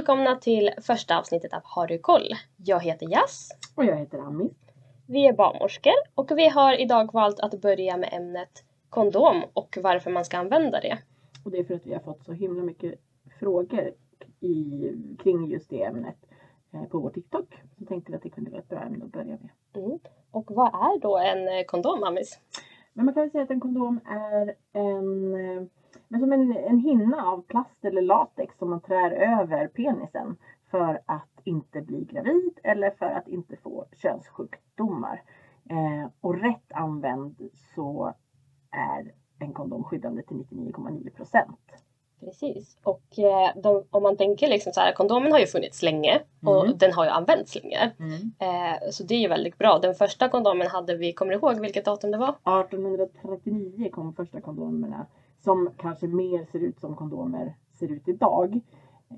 välkomna till första avsnittet av Har du koll? Jag heter Jas. Och jag heter Ami. Vi är barnmorskor och vi har idag valt att börja med ämnet kondom och varför man ska använda det. Och det är för att vi har fått så himla mycket frågor i, kring just det ämnet eh, på vår TikTok. Så tänkte vi att det kunde vara ett bra ämne att börja med. Mm. Och vad är då en eh, kondom, Amis? Men man kan väl säga att en kondom är en, eh, men som en, en hinna av plast eller latex som man trär över penisen för att inte bli gravid eller för att inte få könssjukdomar. Eh, och rätt använd så är en kondom skyddande till 99,9 procent. Precis. Och eh, de, om man tänker liksom så här, kondomen har ju funnits länge och Mm. den har ju använts länge. Eh, så det är ju väldigt bra. Den första kondomen hade vi, kommer du ihåg vilket datum det var? 1839 kom första kondomerna som kanske mer ser ut som kondomer ser ut idag.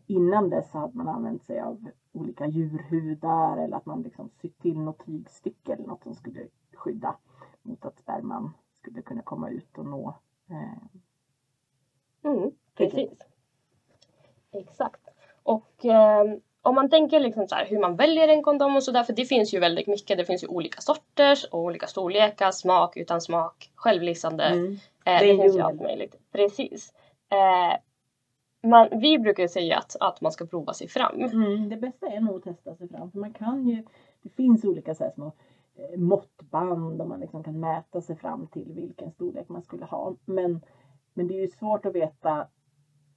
Innan dess hade man använt sig av olika djurhudar eller att man liksom sytt till något tygstycke eller något som skulle skydda mot att sperman skulle kunna komma ut och nå. Eh, Mm, precis. Exakt. Och ehm, om man tänker liksom så här, hur man väljer en kondom och sådär, för det finns ju väldigt mycket. Det finns ju olika sorters och olika storlekar, smak, utan smak, självlysande. mm. Eh, Det det finns ju allt möjligt. Precis. Eh, man, vi brukar säga att, att man ska prova sig fram. Mm, det bästa är nog att testa sig fram. För man kan ju, det finns olika så här små eh, måttband där man liksom kan mäta sig fram till vilken storlek man skulle ha. Men, men det är ju svårt att veta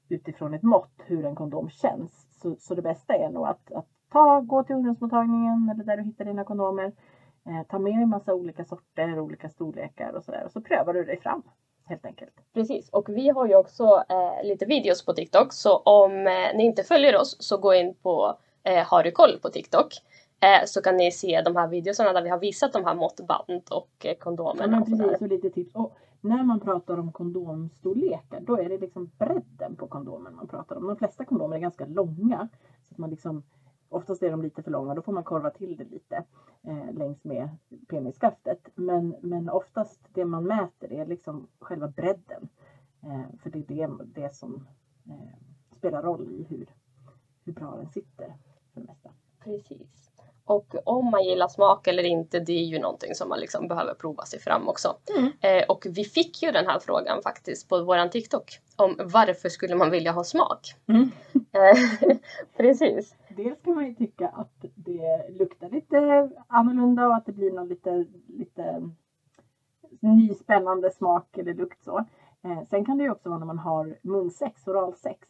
utifrån ett mått hur en kondom känns. Så, så det bästa är nog att, att ta, gå till ungdomsmottagningen eller där du hittar dina kondomer. Eh, ta med dig massa olika sorter, olika storlekar och sådär. Och så prövar du dig fram helt enkelt. Precis. Och vi har ju också eh, lite videos på TikTok. Så om eh, ni inte följer oss så gå in på eh, Har du koll på TikTok. Eh, så kan ni se de här videorna där vi har visat de här måttband och eh, Ja, kondomerna. men precis, och lite tips. Och när man pratar om kondomstorlekar då är det liksom bredden på kondomen man pratar om. De flesta kondomer är ganska långa. Så att man liksom, oftast är de lite för långa, då får man korva till det lite eh, längs med penisskaftet. Men, men oftast det man mäter är liksom själva bredden. Eh, för det är det, det som eh, spelar roll i hur, hur bra den sitter för det mesta. Precis. Och om man gillar smak eller inte, det är ju någonting som man liksom behöver prova sig fram också. Mm. Eh, och vi fick ju den här frågan faktiskt på våran TikTok. Om varför skulle man vilja ha smak? Mm. Eh, Precis. Dels kan man ju tycka att det luktar lite annorlunda och att det blir någon lite, lite ny spännande smak eller lukt så. Eh, sen kan det ju också vara när man har munsex, oralsex.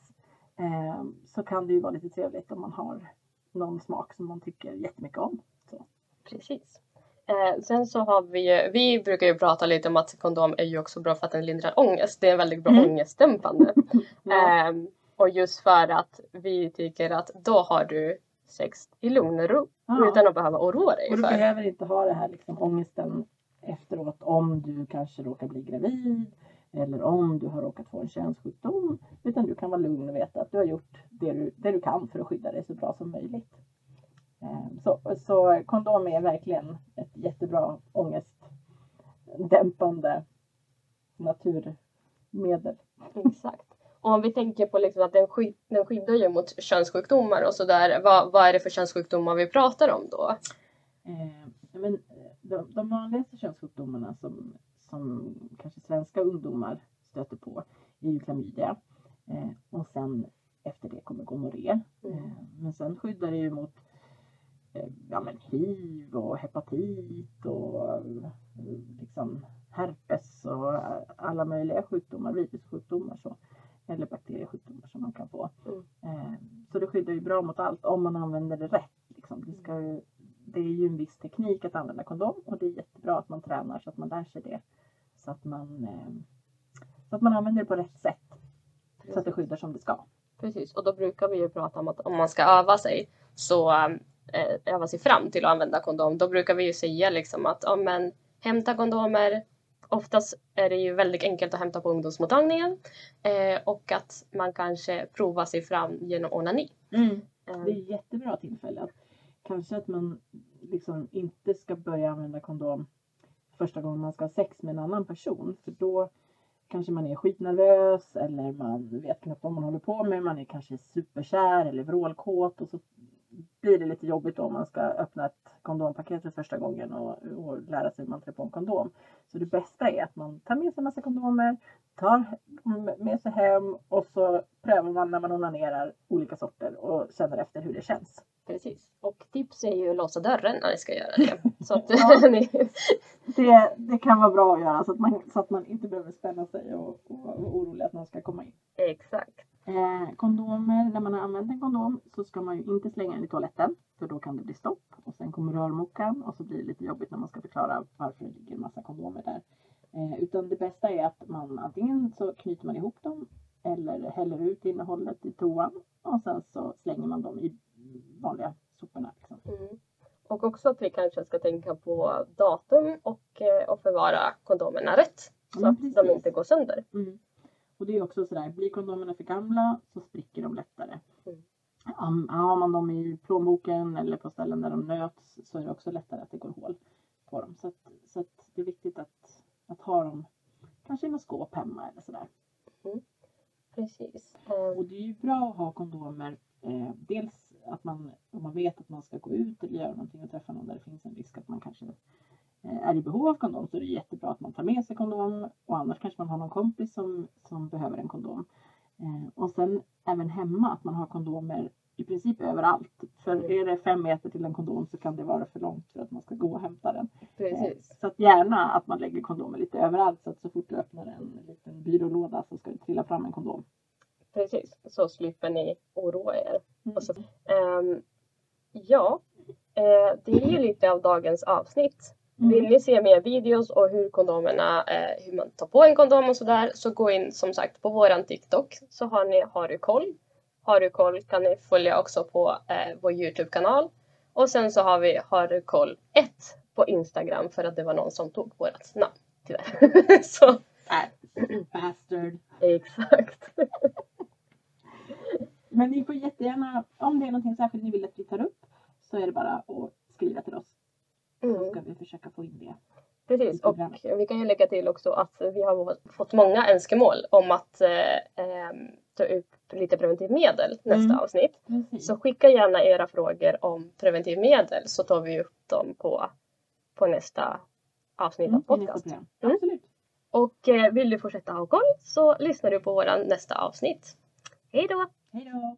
Eh, så kan det ju vara lite trevligt om man har någon smak som man tycker jättemycket om. Så. Precis. Eh, sen så har vi ju, vi brukar ju prata lite om att kondom är ju också bra för att den lindrar ångest. Det är väldigt bra Mm. ångestdämpande. Ja. Ehm, och just för att vi tycker att då har du sex i lugn och ro Ja. utan att behöva oroa dig Och du för. behöver inte ha det här liksom ångesten efteråt om du kanske råkar bli gravid eller om du har råkat få en könssjukdom. Utan du kan vara lugn och veta att du har gjort det du, det du kan för att skydda dig så bra som möjligt. Eh, Så, så kondom är verkligen ett jättebra ångestdämpande naturmedel. Exakt. Och om vi tänker på liksom att den, sky- den skyddar ju mot könssjukdomar och sådär. Vad, vad är det för könssjukdomar vi pratar om då? Eh, men de, de vanligaste könssjukdomarna som, som kanske svenska ungdomar stöter på är ju klamydia. Eh, och sen efter det kommer gonorré. Mm. Eh, men sen skyddar det ju mot eh, ja, men hiv och hepatit och eh, liksom herpes och alla möjliga sjukdomar, virussjukdomar så. Eller bakteriesjukdomar som man kan få. Mm. Så det skyddar ju bra mot allt om man använder det rätt. Liksom. Det, ska ju, det är ju en viss teknik att använda kondom och det är jättebra att man tränar så att man lär sig det. Så att man, så att man använder det på rätt sätt. Så att det skyddar som det ska. Precis, och då brukar vi ju prata om att om man ska öva sig så eh, öva sig fram till att använda kondom. Då brukar vi ju säga liksom att ja, men, hämta kondomer. Oftast är det ju väldigt enkelt att hämta på ungdomsmottagningen eh, och att man kanske provar sig fram genom onani. Eh, Det är ett jättebra tillfälle. Att, kanske att man liksom inte ska börja använda kondom första gången man ska ha sex med en annan person. För då kanske man är skitnervös eller man vet knappt vad man håller på med. Man är kanske superkär eller vrålkåt och så blir det lite jobbigt om man ska öppna ett kondompaket för första gången och, och lära sig hur man trär på en kondom. Så det bästa är att man tar med sig en massa kondomer, tar med sig hem och så prövar man när man onanerar olika sorter och känner efter hur det känns. Precis. Och tips är ju att låsa dörren när ni ska göra det. Så att Ja. Det, det kan vara bra att göra så att man, så att man inte behöver spänna sig och, och vara orolig att någon ska komma in. exakt. Eh, kondomer, när man har använt en kondom så ska man ju inte slänga den i toaletten för då kan det bli stopp och sen kommer rörmokaren och så blir det lite jobbigt när man ska förklara varför det ligger en massa kondomer där. Eh, utan det bästa är att man antingen så knyter man ihop dem eller häller ut innehållet i toan och sen så slänger man dem i vanliga soporna. Liksom. Mm. Och också att vi kanske ska tänka på datum och, eh, och förvara kondomerna rätt. Så Mm, att de inte går sönder. Mm. Och det är också sådär, blir kondomerna för gamla så spricker de lättare. Mm. Am- Har man dem i plånboken eller på ställen där de nöts så är det också lättare att det går hål på dem. Så, att, så att det är viktigt att, att ha dem kanske i något skåp hemma eller sådär. Precis. Eh, Och det är ju bra att ha kondomer. Eh, dels att man, om man vet att man ska gå ut eller göra någonting och träffa någon där det finns en risk att man kanske eh, är i behov av kondom så är det jättebra att man tar med sig kondom och annars kanske man har någon kompis som, som behöver en kondom. Eh, och sen även hemma att man har kondomer i princip överallt. För är det fem meter till en kondom så kan det vara för långt för att man ska gå och hämta den. Eh, precis. Så att gärna att man lägger kondomer lite överallt så att så fort du öppnar en liten byrålåda så ska det trilla fram en kondom. Precis. Så slipper ni oroa er. Mm. Och så, ehm, ja, eh, det är ju lite av dagens avsnitt. Mm. Vill ni se mer videos och hur kondomerna, eh, hur man tar på en kondom och sådär så gå in som sagt på våran TikTok så har ni Har du koll. Har du koll kan ni följa också på eh, vår Youtube-kanal. Och sen så har vi Har du koll 1 på Instagram för att det var någon som tog vårat namn tyvärr. så bastard. exakt. Men ni får jättegärna, om det är någonting särskilt ni vill att vi tar upp så är det bara att skriva till oss. Så Mm. ska vi försöka få in det. Precis, och vi kan ju lägga till också att vi har fått många önskemål om att eh, ehm, ta upp lite preventivmedel nästa Mm. avsnitt. Precis. Så skicka gärna era frågor om preventivmedel så tar vi upp dem på, på nästa avsnitt Mm, av podcast. Mm. Absolut. Och eh, vill du fortsätta ha koll så lyssnar du på våran nästa avsnitt. Hej då! Hej då.